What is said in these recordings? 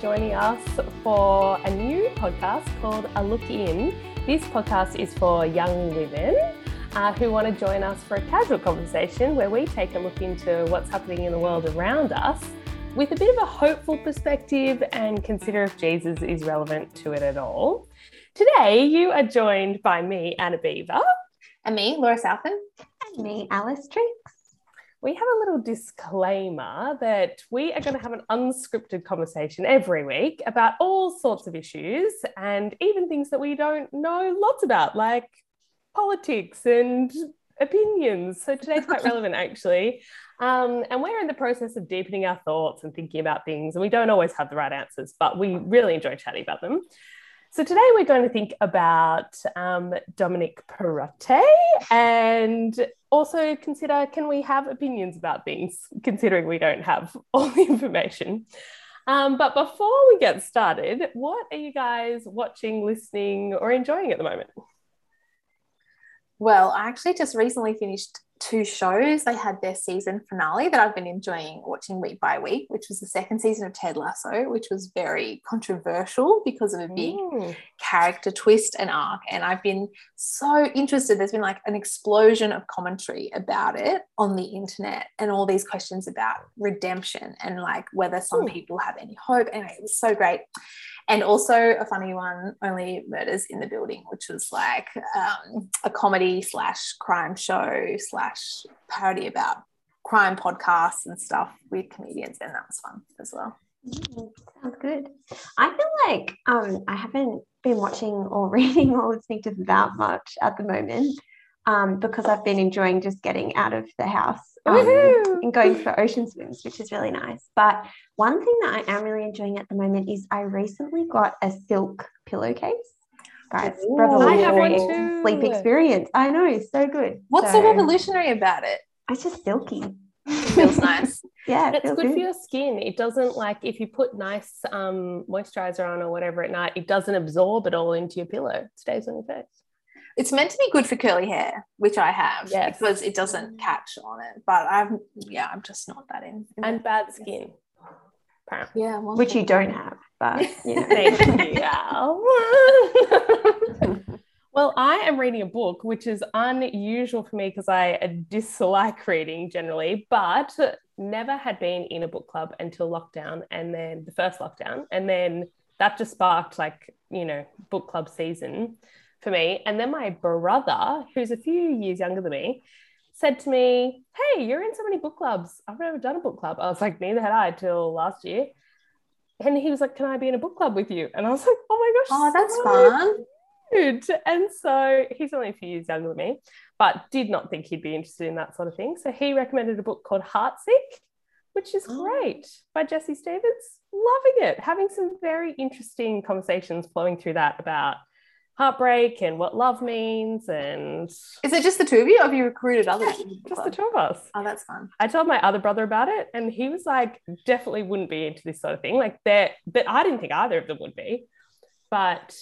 joining us for a new podcast called A Look In. This podcast is for young women uh, who want to join us for a casual conversation where we take a look into what's happening in the world around us with a bit of a hopeful perspective and consider if Jesus is relevant to it at all. Today, you are joined by me, Anna Beaver. And me, Laura Southern. And me, Alice Trix we have a little disclaimer that we are going to have an unscripted conversation every week about all sorts of issues and even things that we don't know lots about, like politics and opinions. So today's quite relevant, actually. Um, and we're in the process of deepening our thoughts and thinking about things, and we don't always have the right answers, but we really enjoy chatting about them. So today we're going to think about um, Dominic Perrottet and also consider can we have opinions about things, considering we don't have all the information. Um, but before we get started, what are you guys watching, listening, or enjoying at the moment? Well, I actually just recently finished two shows. They had their season finale that I've been enjoying watching week by week, which was the second season of Ted Lasso, which was very controversial because of a big mm. character twist and arc. And I've been so interested. There's been like an explosion of commentary about it on the internet and all these questions about redemption and like whether some mm. people have any hope. Anyway, it was so great and also a funny one only murders in the building which was like um, a comedy slash crime show slash parody about crime podcasts and stuff with comedians and that was fun as well. Mm, sounds good. I feel like um, i haven't been watching or reading or listening to that much at the moment um, because I've been enjoying just getting out of the house um, and going for ocean swims, which is really nice. But one thing that I am really enjoying at the moment is I recently got a silk pillowcase. Guys, Ooh, revolutionary sleep experience. I know, so good. What's so, so revolutionary about it? It's just silky. It feels nice. yeah, it's good, good, for your skin. It doesn't like if you put nice um, moisturizer on or whatever at night, it doesn't absorb it all into your pillow. It stays on your face. It's meant to be good for curly hair, which I have yes. because it doesn't catch on it. But I'm yeah, I'm just not that in. And bad skin. Apparently. Yeah, well, which you don't have, but you know. thank you. well, I am reading a book, which is unusual for me because I dislike reading generally, but never had been in a book club until lockdown, and then the first lockdown, and then that just sparked like you know book club season for me. And then my brother, who's a few years younger than me, said to me, Hey, you're in so many book clubs. I've never done a book club. I was like, Neither had I till last year. And he was like, Can I be in a book club with you? And I was like, Oh my gosh. Oh, that's so fun. Good. And so he's only a few years younger than me, but did not think he'd be interested in that sort of thing. So he recommended a book called Heartsick, which is oh. great by Jessie Stephens. Loving it. Having some very interesting conversations flowing through that about heartbreak and what love means and is it just the two of you or have you recruited others? Yeah, just the two of us. Oh that's fun. I told my other brother about it and he was like definitely wouldn't be into this sort of thing. Like that but i didn't think either of them would be. But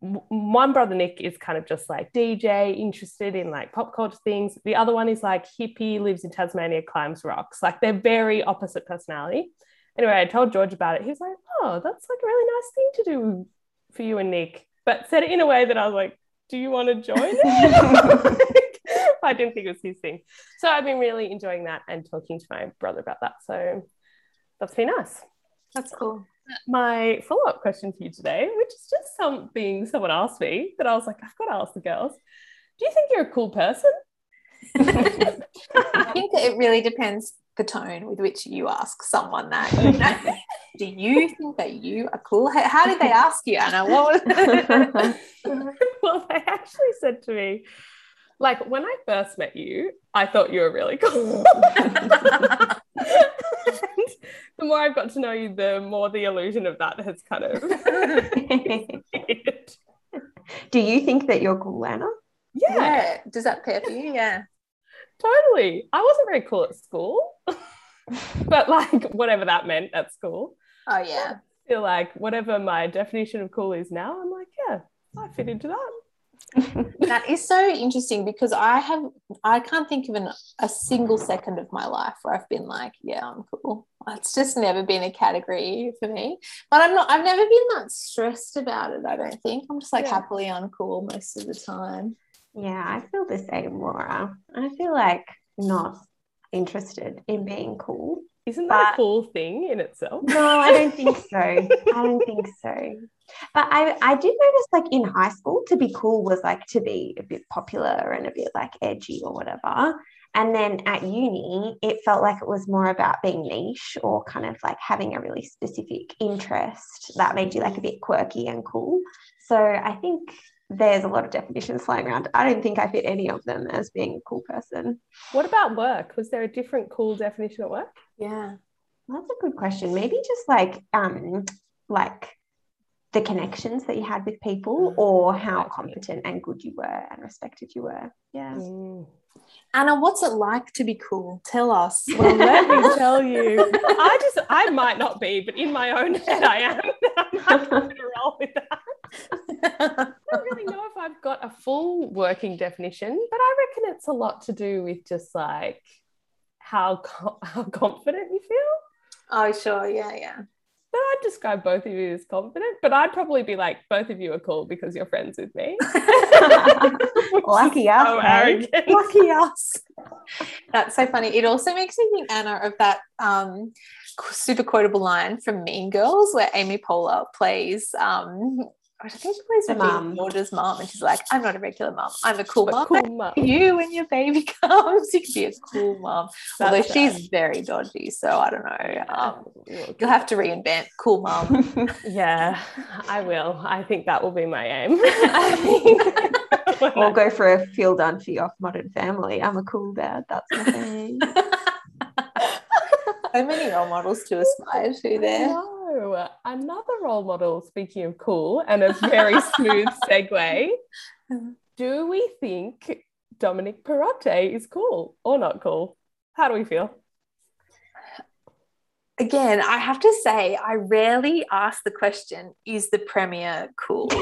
one brother nick is kind of just like dj interested in like pop culture things. The other one is like hippie lives in tasmania climbs rocks. Like they're very opposite personality. Anyway i told george about it. He was like oh that's like a really nice thing to do for you and nick but said it in a way that I was like, do you want to join I didn't think it was his thing. So I've been really enjoying that and talking to my brother about that. So that's been nice. That's cool. My follow up question for you today, which is just something someone asked me that I was like, I've got to ask the girls. Do you think you're a cool person? I think it really depends the tone with which you ask someone that. Do you think that you are cool? How, how did they ask you, Anna? What was- well, they actually said to me, like when I first met you, I thought you were really cool. the more I've got to know you, the more the illusion of that has kind of. Do you think that you're cool, Anna? Yeah. yeah. Does that pair for you? Yeah. Totally. I wasn't very cool at school, but like whatever that meant at school. Oh yeah. I feel like whatever my definition of cool is now, I'm like, yeah, I fit into that. that is so interesting because I have I can't think of an, a single second of my life where I've been like, yeah, I'm cool. It's just never been a category for me. But I'm not I've never been that stressed about it, I don't think. I'm just like yeah. happily uncool most of the time. Yeah, I feel the same, Laura. I feel like not interested in being cool. Isn't that but, a cool thing in itself? No, I don't think so. I don't think so. But I, I did notice like in high school to be cool was like to be a bit popular and a bit like edgy or whatever. And then at uni, it felt like it was more about being niche or kind of like having a really specific interest that made you like a bit quirky and cool. So I think there's a lot of definitions flying around. I don't think I fit any of them as being a cool person. What about work? Was there a different cool definition at work? Yeah. That's a good question. Maybe just like um like the connections that you had with people mm. or how competent and good you were and respected you were. Yeah. Mm. Anna, what's it like to be cool? Tell us. Well, let me tell you. I just, I might not be, but in my own head, I am. I'm going to roll with that. I don't really know if I've got a full working definition, but I reckon it's a lot to do with just like how how confident you feel. Oh, sure. Yeah, yeah. But I'd describe both of you as confident, but I'd probably be like, both of you are cool because you're friends with me. Lucky us. So arrogant. Lucky us. That's so funny. It also makes me think, Anna, of that um, super quotable line from Mean Girls where Amy Poehler plays um, I think she plays the mum, George's mom, and she's like, "I'm not a regular mom. I'm a cool mom. Cool mom. You, when your baby comes, you can be a cool mom. Although right. she's very dodgy, so I don't know. Um, you'll have to reinvent cool mom. yeah, I will. I think that will be my aim. we'll go for a Phil Dunphy your Modern Family. I'm a cool dad. That's my thing. so many role models to aspire to there another role model, speaking of cool, and a very smooth segue. Do we think Dominic Perrottet is cool or not cool? How do we feel? Again, I have to say, I rarely ask the question, is the Premier cool?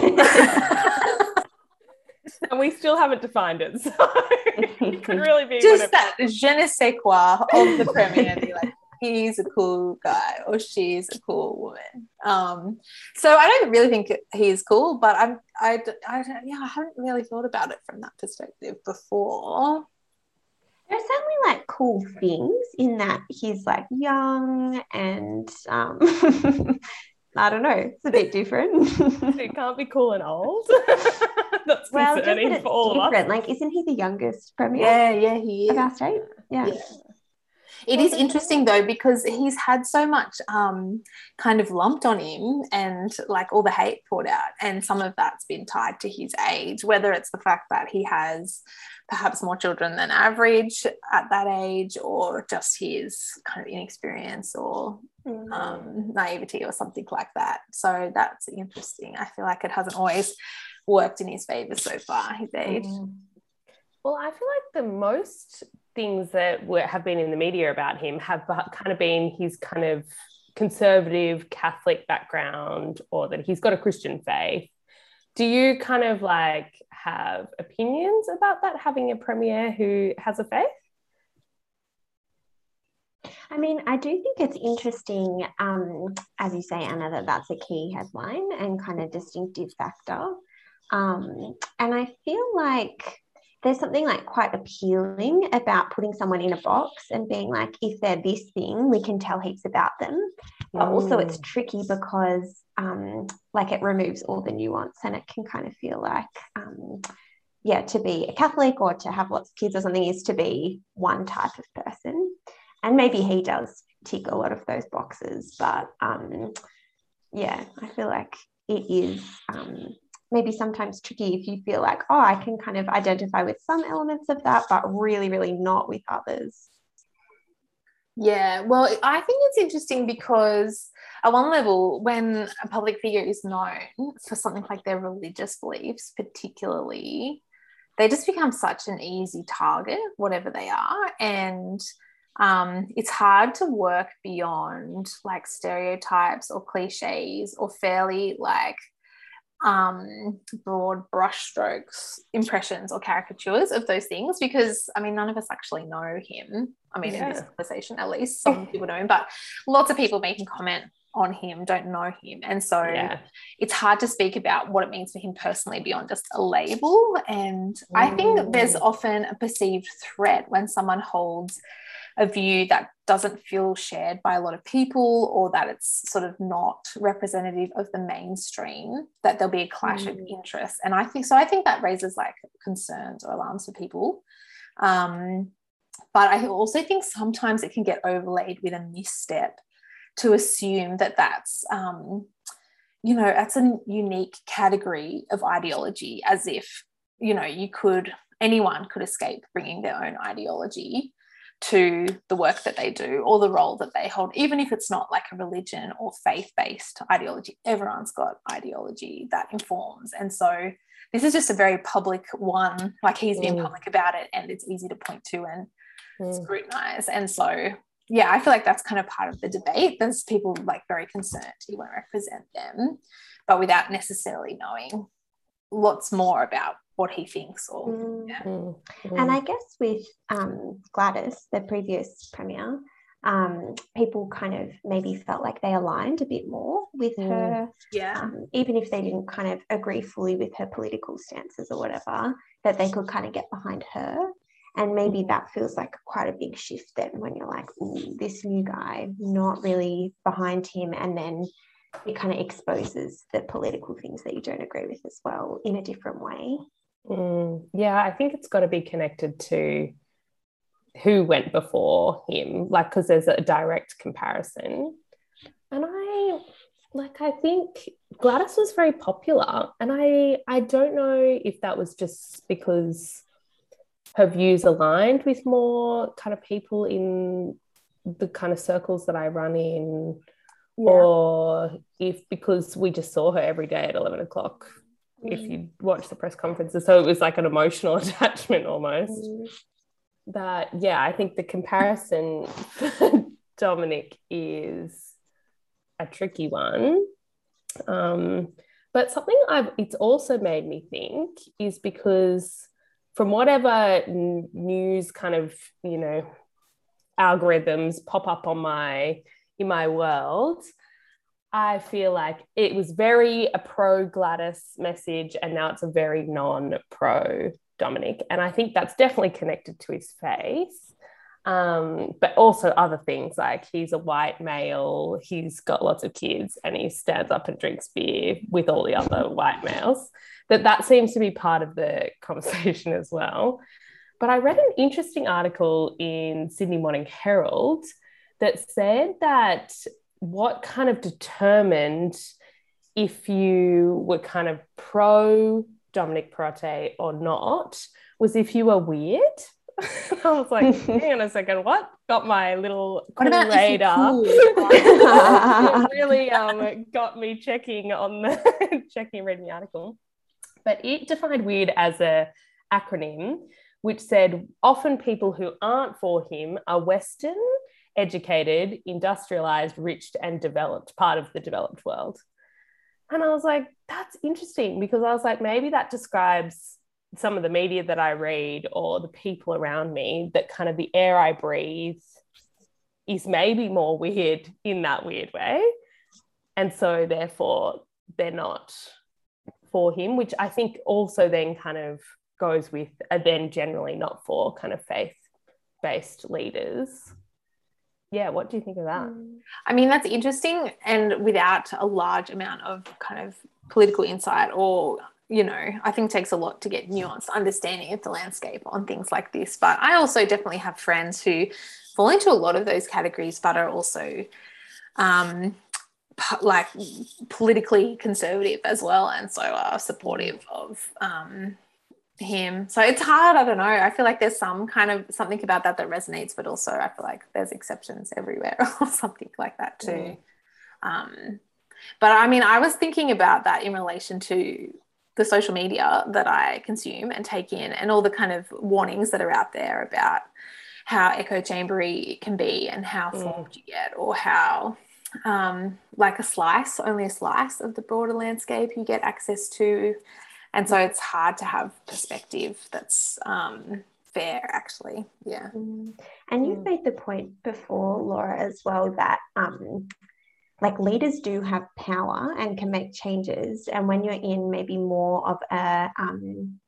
and we still haven't defined it. So it could really be just that je ne sais quoi of the Premier. Be like, he's a cool guy or she's a cool woman. Um, so I don't really think he's cool, but I'm I, I yeah I haven't really thought about it from that perspective before. There's certainly like cool things in that he's like young and um, I don't know, it's a bit different. it can't be cool and old. That's well, concerning for all different. of us. Like, isn't he the youngest premier? Yeah, yeah, he is. Of our state. yeah. yeah. It is interesting though because he's had so much um, kind of lumped on him and like all the hate poured out, and some of that's been tied to his age, whether it's the fact that he has perhaps more children than average at that age, or just his kind of inexperience or mm. um, naivety or something like that. So that's interesting. I feel like it hasn't always worked in his favor so far, his age. Mm. Well, I feel like the most things that were, have been in the media about him have kind of been his kind of conservative Catholic background or that he's got a Christian faith. Do you kind of like have opinions about that, having a premier who has a faith? I mean, I do think it's interesting, um, as you say, Anna, that that's a key headline and kind of distinctive factor. Um, and I feel like there's something like quite appealing about putting someone in a box and being like, if they're this thing, we can tell heaps about them. But mm. also, it's tricky because, um, like, it removes all the nuance and it can kind of feel like, um, yeah, to be a Catholic or to have lots of kids or something is to be one type of person. And maybe he does tick a lot of those boxes, but um, yeah, I feel like it is um, maybe sometimes tricky if you feel like, oh, I can kind of identify with some elements of that, but really, really not with others. Yeah, well, I think it's interesting because at one level, when a public figure is known for something like their religious beliefs, particularly, they just become such an easy target, whatever they are. And um, it's hard to work beyond like stereotypes or cliches or fairly like um, broad brushstrokes impressions or caricatures of those things because I mean none of us actually know him. I mean yeah. in this conversation at least some people know him, but lots of people making comment on him don't know him and so yeah. it's hard to speak about what it means for him personally beyond just a label and mm. i think there's mm. often a perceived threat when someone holds a view that doesn't feel shared by a lot of people or that it's sort of not representative of the mainstream that there'll be a clash mm. of interests. And i think so i think that raises like concerns or alarms for people. Um, but i also think sometimes it can get overlaid with a misstep to assume that that's um, you know that's a unique category of ideology as if you know you could anyone could escape bringing their own ideology to the work that they do or the role that they hold, even if it's not like a religion or faith based ideology. Everyone's got ideology that informs. And so this is just a very public one. Like he's been mm. public about it and it's easy to point to and mm. scrutinize. And so, yeah, I feel like that's kind of part of the debate. There's people like very concerned he won't represent them, but without necessarily knowing lots more about what he thinks or yeah. mm. and i guess with um, gladys the previous premier um, people kind of maybe felt like they aligned a bit more with mm. her yeah um, even if they didn't kind of agree fully with her political stances or whatever that they could kind of get behind her and maybe mm. that feels like quite a big shift then when you're like this new guy not really behind him and then it kind of exposes the political things that you don't agree with as well in a different way Mm, yeah, I think it's got to be connected to who went before him, like, because there's a direct comparison. And I, like, I think Gladys was very popular. And I, I don't know if that was just because her views aligned with more kind of people in the kind of circles that I run in, yeah. or if because we just saw her every day at 11 o'clock if mm. you watch the press conferences. So it was like an emotional attachment almost. Mm. That, yeah, I think the comparison for Dominic is a tricky one. Um, but something I've it's also made me think is because from whatever news kind of you know algorithms pop up on my in my world I feel like it was very a pro Gladys message, and now it's a very non pro Dominic. And I think that's definitely connected to his face. Um, but also other things like he's a white male, he's got lots of kids, and he stands up and drinks beer with all the other white males. That that seems to be part of the conversation as well. But I read an interesting article in Sydney Morning Herald that said that what kind of determined if you were kind of pro Dominic Perrottet or not was if you were weird. I was like, hang on a second, what? Got my little about radar. really um, got me checking on the checking reading the article. But it defined weird as a acronym, which said often people who aren't for him are Western educated, industrialized, rich, and developed part of the developed world. And I was like, that's interesting because I was like, maybe that describes some of the media that I read or the people around me, that kind of the air I breathe is maybe more weird in that weird way. And so, therefore, they're not for him, which I think also then kind of goes with, are then generally not for kind of faith based leaders yeah what do you think of that mm. i mean that's interesting and without a large amount of kind of political insight or you know i think takes a lot to get nuanced understanding of the landscape on things like this but i also definitely have friends who fall into a lot of those categories but are also um, like politically conservative as well and so are supportive of um, him. So it's hard. I don't know. I feel like there's some kind of something about that that resonates, but also I feel like there's exceptions everywhere or something like that too. Um, but I mean, I was thinking about that in relation to the social media that I consume and take in, and all the kind of warnings that are out there about how echo chambery it can be and how mm. formed you get, or how um, like a slice, only a slice of the broader landscape you get access to. And so it's hard to have perspective that's um, fair, actually. Yeah. Mm. And you've made the point before, Laura, as well, that um, like leaders do have power and can make changes. And when you're in maybe more of a um,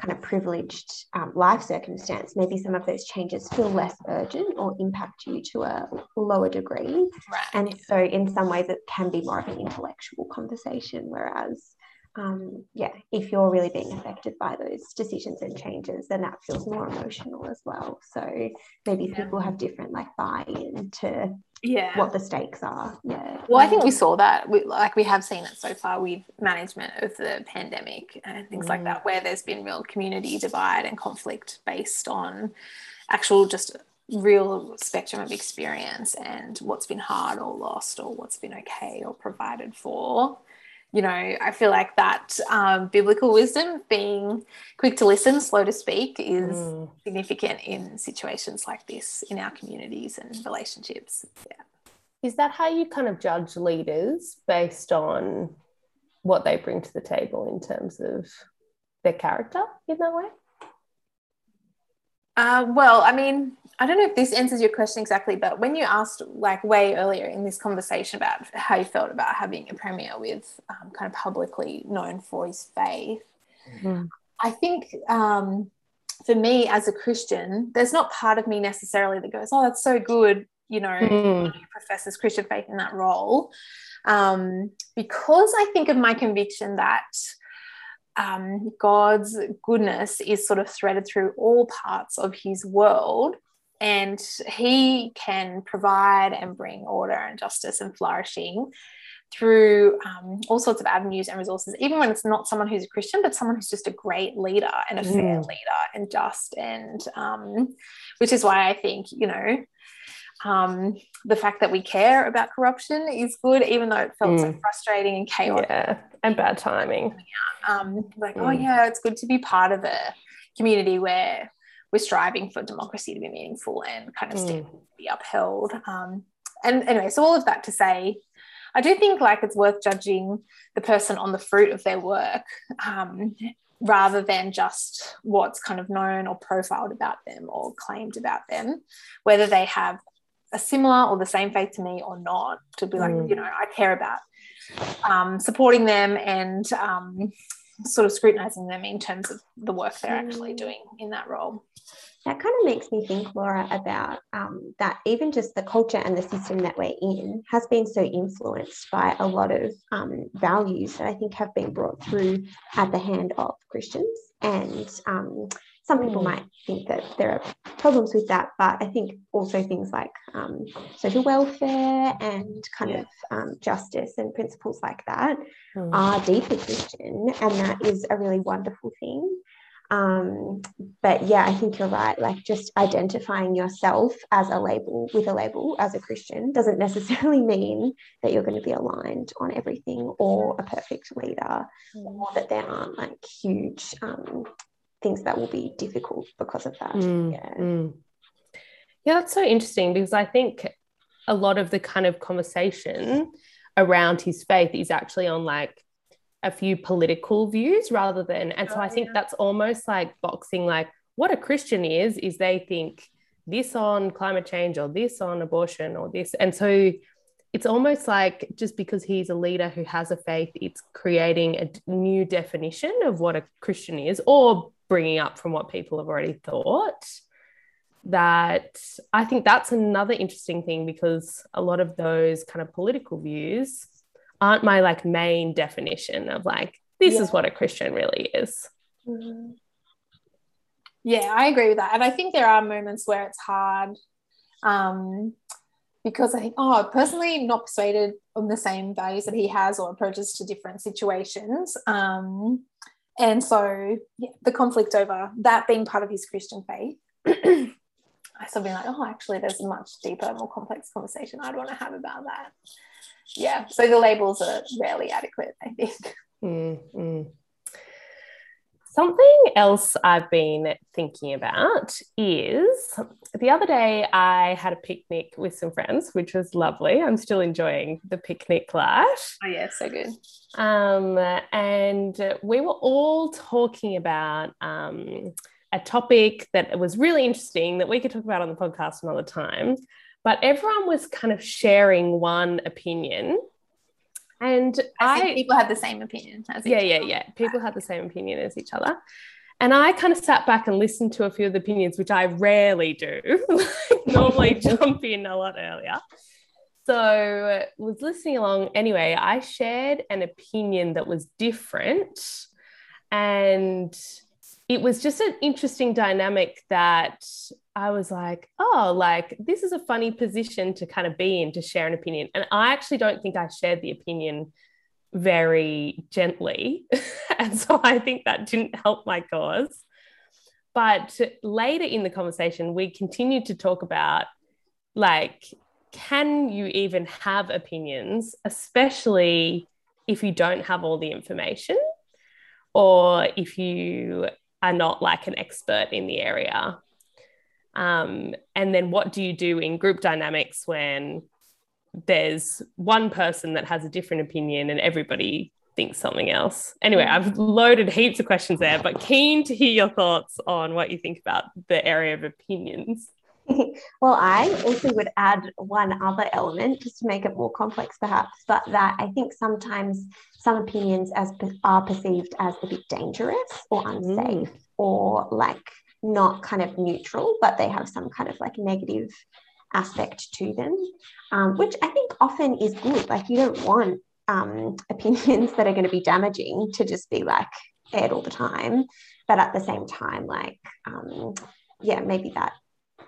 kind of privileged um, life circumstance, maybe some of those changes feel less urgent or impact you to a lower degree. Right. And so, in some ways, it can be more of an intellectual conversation, whereas um, yeah, if you're really being affected by those decisions and changes, then that feels more emotional as well. So maybe yeah. people have different like buy-in to yeah what the stakes are. Yeah. Well, I think we saw that. We, like we have seen it so far with management of the pandemic and things mm. like that, where there's been real community divide and conflict based on actual just real spectrum of experience and what's been hard or lost or what's been okay or provided for you know, I feel like that um, biblical wisdom, being quick to listen, slow to speak, is mm. significant in situations like this in our communities and relationships. Yeah. Is that how you kind of judge leaders based on what they bring to the table in terms of their character in that way? Uh, well, I mean, I don't know if this answers your question exactly, but when you asked, like, way earlier in this conversation about how you felt about having a premier with um, kind of publicly known for his faith, mm-hmm. I think um, for me as a Christian, there's not part of me necessarily that goes, oh, that's so good, you know, mm. professes Christian faith in that role. Um, because I think of my conviction that um, God's goodness is sort of threaded through all parts of his world. And he can provide and bring order and justice and flourishing through um, all sorts of avenues and resources, even when it's not someone who's a Christian, but someone who's just a great leader and a mm. fair leader and just. And um, which is why I think, you know, um, the fact that we care about corruption is good, even though it felt mm. so frustrating and chaotic. Yeah, and bad timing. Um, like, oh, mm. oh yeah, it's good to be part of a community where we're striving for democracy to be meaningful and kind of mm. be upheld. Um, and anyway, so all of that to say, I do think like it's worth judging the person on the fruit of their work um, rather than just what's kind of known or profiled about them or claimed about them, whether they have a similar or the same faith to me or not to be like mm. you know i care about um, supporting them and um, sort of scrutinizing them in terms of the work they're actually mm. doing in that role that kind of makes me think laura about um, that even just the culture and the system that we're in has been so influenced by a lot of um, values that i think have been brought through at the hand of christians and um, some people might think that there are problems with that, but I think also things like um, social welfare and kind yeah. of um, justice and principles like that mm. are deeply Christian, and that is a really wonderful thing. Um, but yeah, I think you're right. Like just identifying yourself as a label with a label as a Christian doesn't necessarily mean that you're going to be aligned on everything or a perfect leader, mm. or that there aren't like huge um, things that will be difficult because of that. Mm, yeah. Mm. Yeah, that's so interesting because I think a lot of the kind of conversation around his faith is actually on like a few political views rather than and so oh, I think yeah. that's almost like boxing like what a Christian is is they think this on climate change or this on abortion or this and so it's almost like just because he's a leader who has a faith it's creating a new definition of what a Christian is or bringing up from what people have already thought that I think that's another interesting thing because a lot of those kind of political views aren't my like main definition of like this yeah. is what a Christian really is. Mm-hmm. Yeah, I agree with that. And I think there are moments where it's hard um, because I think, oh, personally, not persuaded on the same values that he has or approaches to different situations. Um, and so yeah, the conflict over that being part of his Christian faith, I sort of been like, oh, actually, there's a much deeper, more complex conversation I'd want to have about that. Yeah, so the labels are rarely adequate, I think. Mm-hmm. Something else I've been thinking about is the other day I had a picnic with some friends, which was lovely. I'm still enjoying the picnic life. Oh, yeah, so good. Um, and we were all talking about um, a topic that was really interesting that we could talk about on the podcast another time. But everyone was kind of sharing one opinion and I, I people had the same opinion as yeah, yeah, yeah. People had the same opinion as each other. And I kind of sat back and listened to a few of the opinions, which I rarely do. Normally jump in a lot earlier. So was listening along. Anyway, I shared an opinion that was different. And it was just an interesting dynamic that I was like, oh, like this is a funny position to kind of be in to share an opinion. And I actually don't think I shared the opinion very gently. and so I think that didn't help my cause. But later in the conversation, we continued to talk about like, can you even have opinions, especially if you don't have all the information or if you are not like an expert in the area. Um, and then what do you do in group dynamics when there's one person that has a different opinion and everybody thinks something else? Anyway, I've loaded heaps of questions there, but keen to hear your thoughts on what you think about the area of opinions. well, I also would add one other element just to make it more complex, perhaps, but that I think sometimes some opinions as are perceived as a bit dangerous or unsafe mm. or like not kind of neutral, but they have some kind of like negative aspect to them, um, which I think often is good. Like you don't want um, opinions that are going to be damaging to just be like aired all the time, but at the same time, like um, yeah, maybe that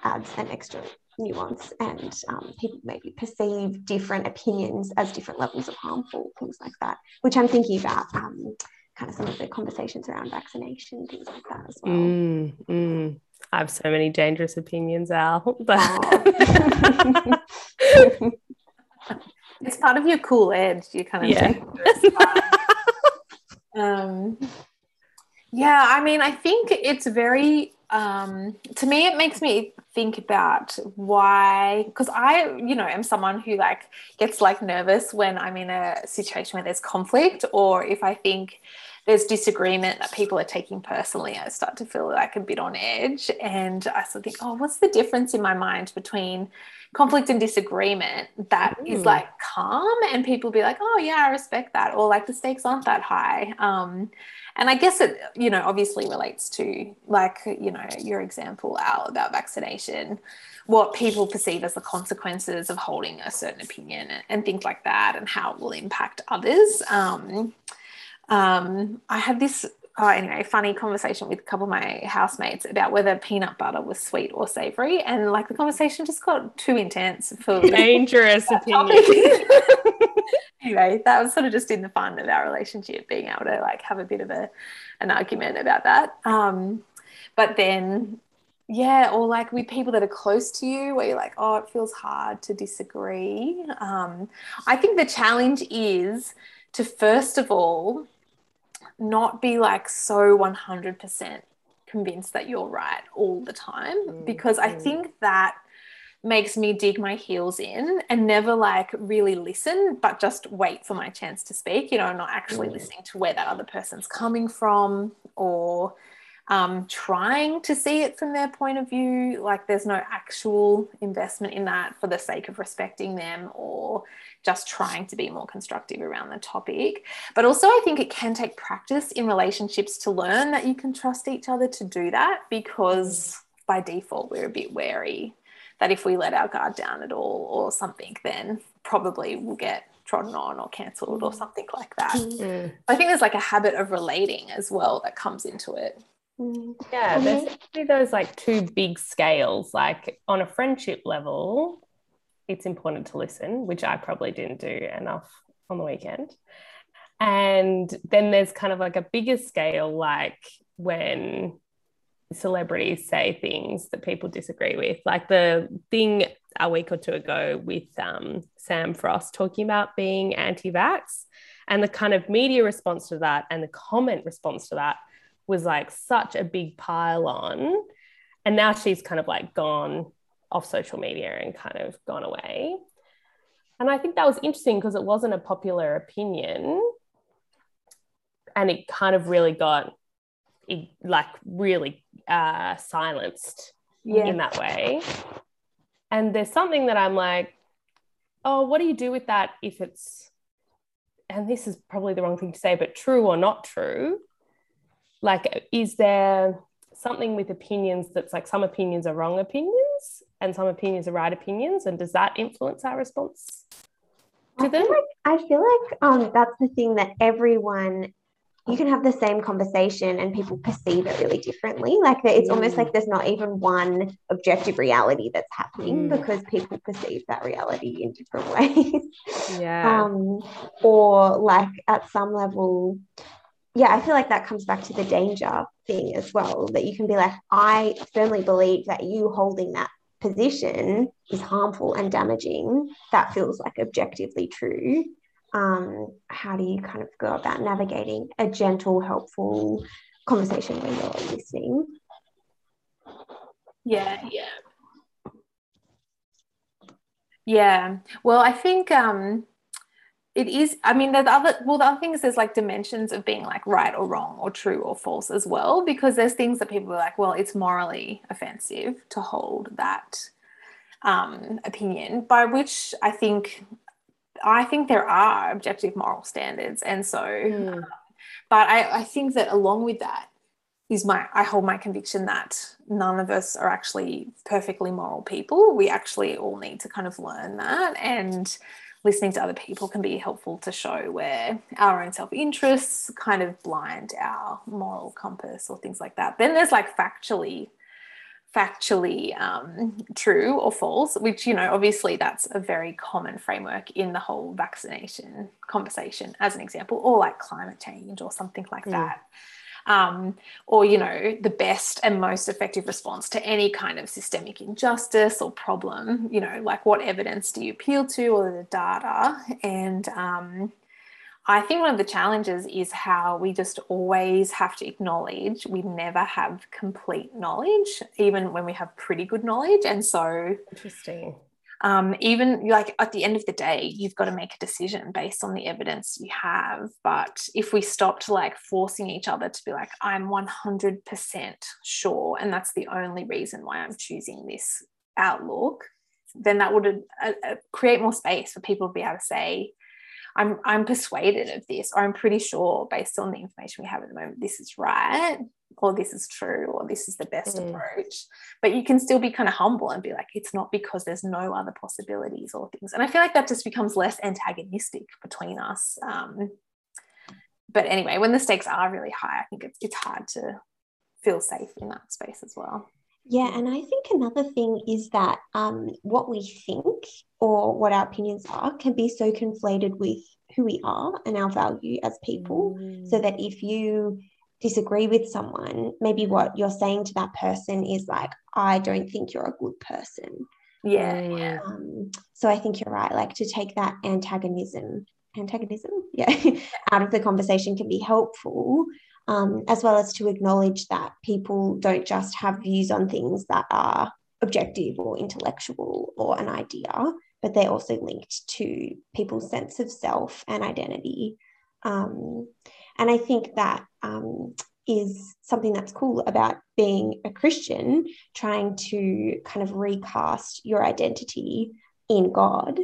adds an extra nuance and um, people maybe perceive different opinions as different levels of harmful things like that which i'm thinking about um, kind of some of the conversations around vaccination things like that as well mm, mm. i have so many dangerous opinions al it's part of your cool edge you kind of yeah. um, yeah i mean i think it's very um, to me it makes me think about why because i you know am someone who like gets like nervous when i'm in a situation where there's conflict or if i think there's disagreement that people are taking personally i start to feel like a bit on edge and i sort of think oh what's the difference in my mind between conflict and disagreement that mm. is like calm and people be like oh yeah i respect that or like the stakes aren't that high um, and I guess it, you know, obviously relates to like, you know, your example, Al, about vaccination, what people perceive as the consequences of holding a certain opinion and, and things like that, and how it will impact others. Um, um, I had this oh, anyway, funny conversation with a couple of my housemates about whether peanut butter was sweet or savory. And like the conversation just got too intense for dangerous opinion. anyway, that was sort of just in the fun of our relationship, being able to like have a bit of a an argument about that. Um, but then yeah, or like with people that are close to you, where you're like, oh, it feels hard to disagree. Um, I think the challenge is to first of all not be like so 100% convinced that you're right all the time mm, because I mm. think that makes me dig my heels in and never like really listen, but just wait for my chance to speak, you know, not actually mm. listening to where that other person's coming from or um, trying to see it from their point of view. Like there's no actual investment in that for the sake of respecting them or just trying to be more constructive around the topic. But also, I think it can take practice in relationships to learn that you can trust each other to do that because by default, we're a bit wary that if we let our guard down at all or something, then probably we'll get trodden on or cancelled or something like that. Mm. I think there's like a habit of relating as well that comes into it. Mm. Yeah, there's actually those like two big scales. Like on a friendship level, it's important to listen, which I probably didn't do enough on the weekend. And then there's kind of like a bigger scale, like when celebrities say things that people disagree with, like the thing a week or two ago with um, Sam Frost talking about being anti vax and the kind of media response to that and the comment response to that was like such a big pile on. And now she's kind of like gone off social media and kind of gone away. And I think that was interesting because it wasn't a popular opinion. And it kind of really got like really uh, silenced yeah. in that way. And there's something that I'm like, oh, what do you do with that if it's, and this is probably the wrong thing to say, but true or not true? Like, is there something with opinions that's like some opinions are wrong opinions and some opinions are right opinions? And does that influence our response to I them? Feel like, I feel like um, that's the thing that everyone you can have the same conversation and people perceive it really differently. Like it's mm. almost like there's not even one objective reality that's happening mm. because people perceive that reality in different ways. Yeah. Um, or like at some level, yeah, I feel like that comes back to the danger thing as well. That you can be like, I firmly believe that you holding that position is harmful and damaging. That feels like objectively true um, how do you kind of go about navigating a gentle, helpful conversation when you're listening? Yeah, yeah. Yeah. Well, I think um it is i mean there's other well the other thing is there's like dimensions of being like right or wrong or true or false as well because there's things that people are like well it's morally offensive to hold that um, opinion by which i think I think there are objective moral standards. And so, mm. but I, I think that along with that is my, I hold my conviction that none of us are actually perfectly moral people. We actually all need to kind of learn that. And listening to other people can be helpful to show where our own self interests kind of blind our moral compass or things like that. Then there's like factually factually um, true or false, which, you know, obviously that's a very common framework in the whole vaccination conversation, as an example, or like climate change or something like mm. that. Um, or, you know, the best and most effective response to any kind of systemic injustice or problem, you know, like what evidence do you appeal to or the data? And, um, I think one of the challenges is how we just always have to acknowledge we never have complete knowledge, even when we have pretty good knowledge. And so, interesting. Um, even like at the end of the day, you've got to make a decision based on the evidence you have. But if we stopped like forcing each other to be like, I'm 100% sure, and that's the only reason why I'm choosing this outlook, then that would uh, uh, create more space for people to be able to say, I'm I'm persuaded of this, or I'm pretty sure based on the information we have at the moment, this is right, or this is true, or this is the best mm. approach. But you can still be kind of humble and be like, it's not because there's no other possibilities or things. And I feel like that just becomes less antagonistic between us. Um, but anyway, when the stakes are really high, I think it's it's hard to feel safe in that space as well. Yeah, and I think another thing is that um, what we think or what our opinions are can be so conflated with who we are and our value as people. Mm. So that if you disagree with someone, maybe what you're saying to that person is like, I don't think you're a good person. Yeah, yeah. Um, so I think you're right. Like to take that antagonism, antagonism, yeah, out of the conversation can be helpful um, as well as to acknowledge that people don't just have views on things that are objective or intellectual or an idea, but they're also linked to people's sense of self and identity. Um, and I think that um, is something that's cool about being a Christian, trying to kind of recast your identity in God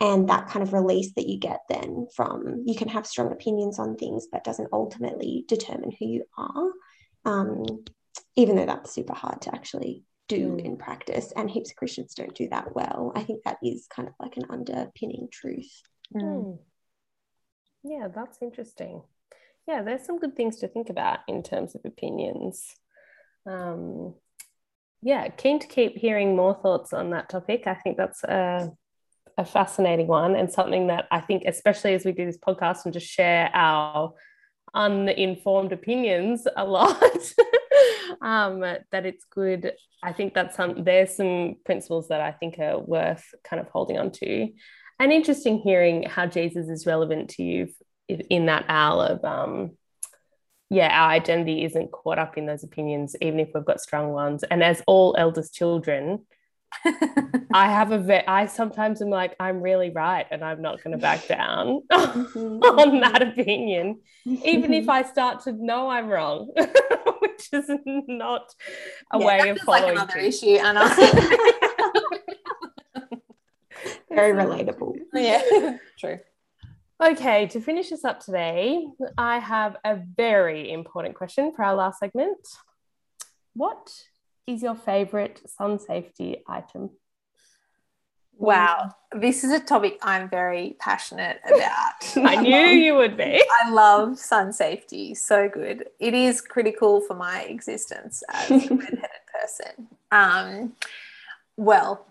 and that kind of release that you get then from you can have strong opinions on things but doesn't ultimately determine who you are um, even though that's super hard to actually do mm. in practice and heaps of christians don't do that well i think that is kind of like an underpinning truth mm. mm. yeah that's interesting yeah there's some good things to think about in terms of opinions um, yeah keen to keep hearing more thoughts on that topic i think that's a a fascinating one and something that I think, especially as we do this podcast and just share our uninformed opinions a lot, um, that it's good. I think that's some, there's some principles that I think are worth kind of holding on to. And interesting hearing how Jesus is relevant to you in that hour of um, yeah, our identity isn't caught up in those opinions, even if we've got strong ones. And as all eldest children, I have a ve- I sometimes am like, I'm really right, and I'm not going to back down on that opinion, even if I start to know I'm wrong, which is not a Yeah, way of feels like following. another things. issue, Anna. Very relatable. yeah, true. Okay, to finish us up today, I have a very important question for our last segment. What is your favorite sun safety item? Wow, this is a topic I'm very passionate about. I knew you would be. I love sun safety. So good. It is critical for my existence as a redheaded person. Um, well,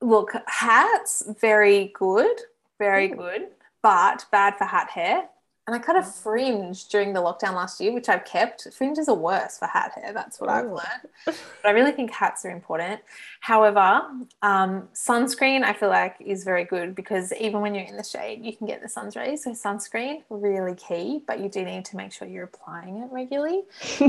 look, hats, very good, very good, but bad for hat hair. And I cut a fringe during the lockdown last year, which I've kept. Fringes are worse for hat hair. That's what I've learned. But I really think hats are important. However, um, sunscreen I feel like is very good because even when you're in the shade, you can get the sun's rays. So sunscreen really key, but you do need to make sure you're applying it regularly.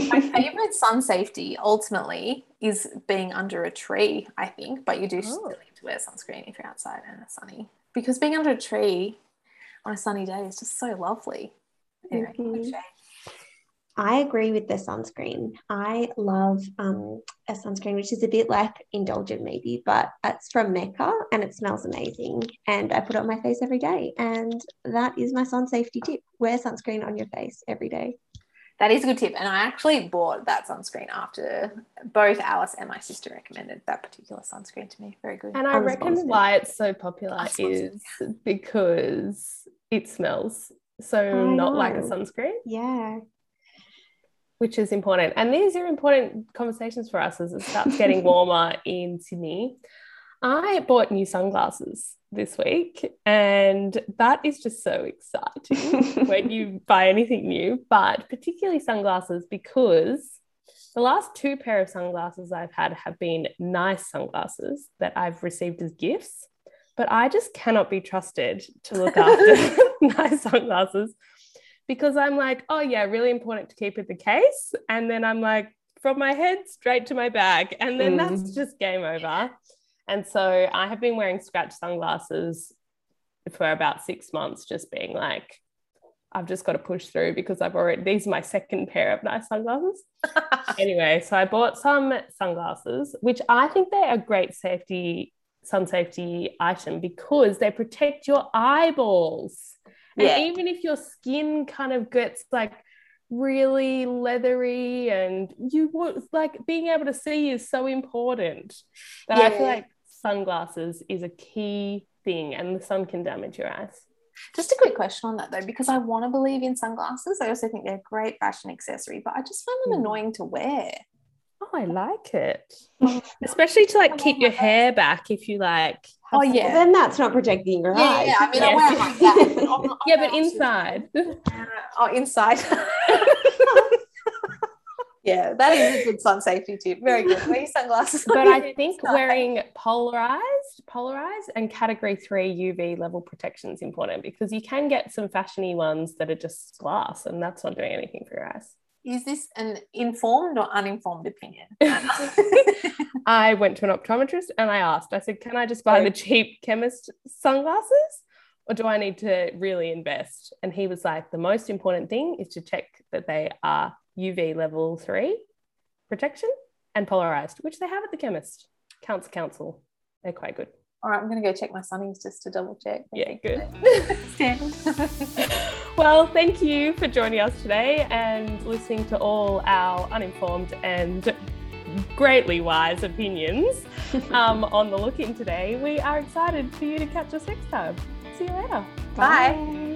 My favorite sun safety ultimately is being under a tree. I think, but you do still Oh. need to wear sunscreen if you're outside and it's sunny because being under a tree on a sunny day is just so lovely. Anyway, Mhm. I agree with the sunscreen. I love um, a sunscreen which is a bit like indulgent, maybe, but it's from Mecca and it smells amazing. And I put it on my face every day. And that is my sun safety tip wear sunscreen on your face every day. That is a good tip. And I actually bought that sunscreen after both Alice and my sister recommended that particular sunscreen to me. Very good. And I reckon why it's so popular is because it smells so not like a sunscreen, Yeah. which is important. And these are important conversations for us as it starts getting warmer in Sydney. I bought new sunglasses this week, and that is just so exciting when you buy anything new, but particularly sunglasses because the last two pair of sunglasses I've had have been nice sunglasses that I've received as gifts, but I just cannot be trusted to look after my sunglasses because I'm like, oh yeah, really important to keep in the case, and then I'm like, from my head straight to my bag, and then that's Mm. just game over. And so I have been wearing scratch sunglasses for about six months, just being like, I've just got to push through because I've already, these are my second pair of nice sunglasses. anyway, so I bought some sunglasses, which I think they're a great safety, sun safety item because they protect your eyeballs. And even if your skin kind of gets like really leathery and you want like being able to see is so important that I feel like sunglasses is a key thing and the sun can damage your eyes. Just a quick question on that though, because I want to believe in sunglasses. I also think they're a great fashion accessory, but I just find them Mm. annoying to wear. Oh, I like it. Mm-hmm. Especially to like keep your hair back if you like. Oh, have- yeah. Then that's not protecting your Yeah, eyes. yeah. I mean, I Yeah. wear like that. but on the- Yeah, on but the- inside. Oh, inside. yeah, that is a good sun safety tip. Very good. Wear your sunglasses. but I think inside. wearing polarized, polarized and category three UV level protection is important because you can get some fashiony ones that are just glass and that's not doing anything for your eyes. Is this an informed or uninformed opinion? I went to an optometrist and I asked, I said, can I just buy the cheap chemist sunglasses or do I need to really invest? And he was like, the most important thing is to check that they are UV level three protection and polarized, which they have at the chemist. Cancer Council. They're quite good. All right, I'm going to go check my sunnies just to double check. Yeah, good. Well, thank you for joining us today and listening to all our uninformed and greatly wise opinions um, on the look in today. We are excited for you to catch us next time. See you later. Bye. Bye.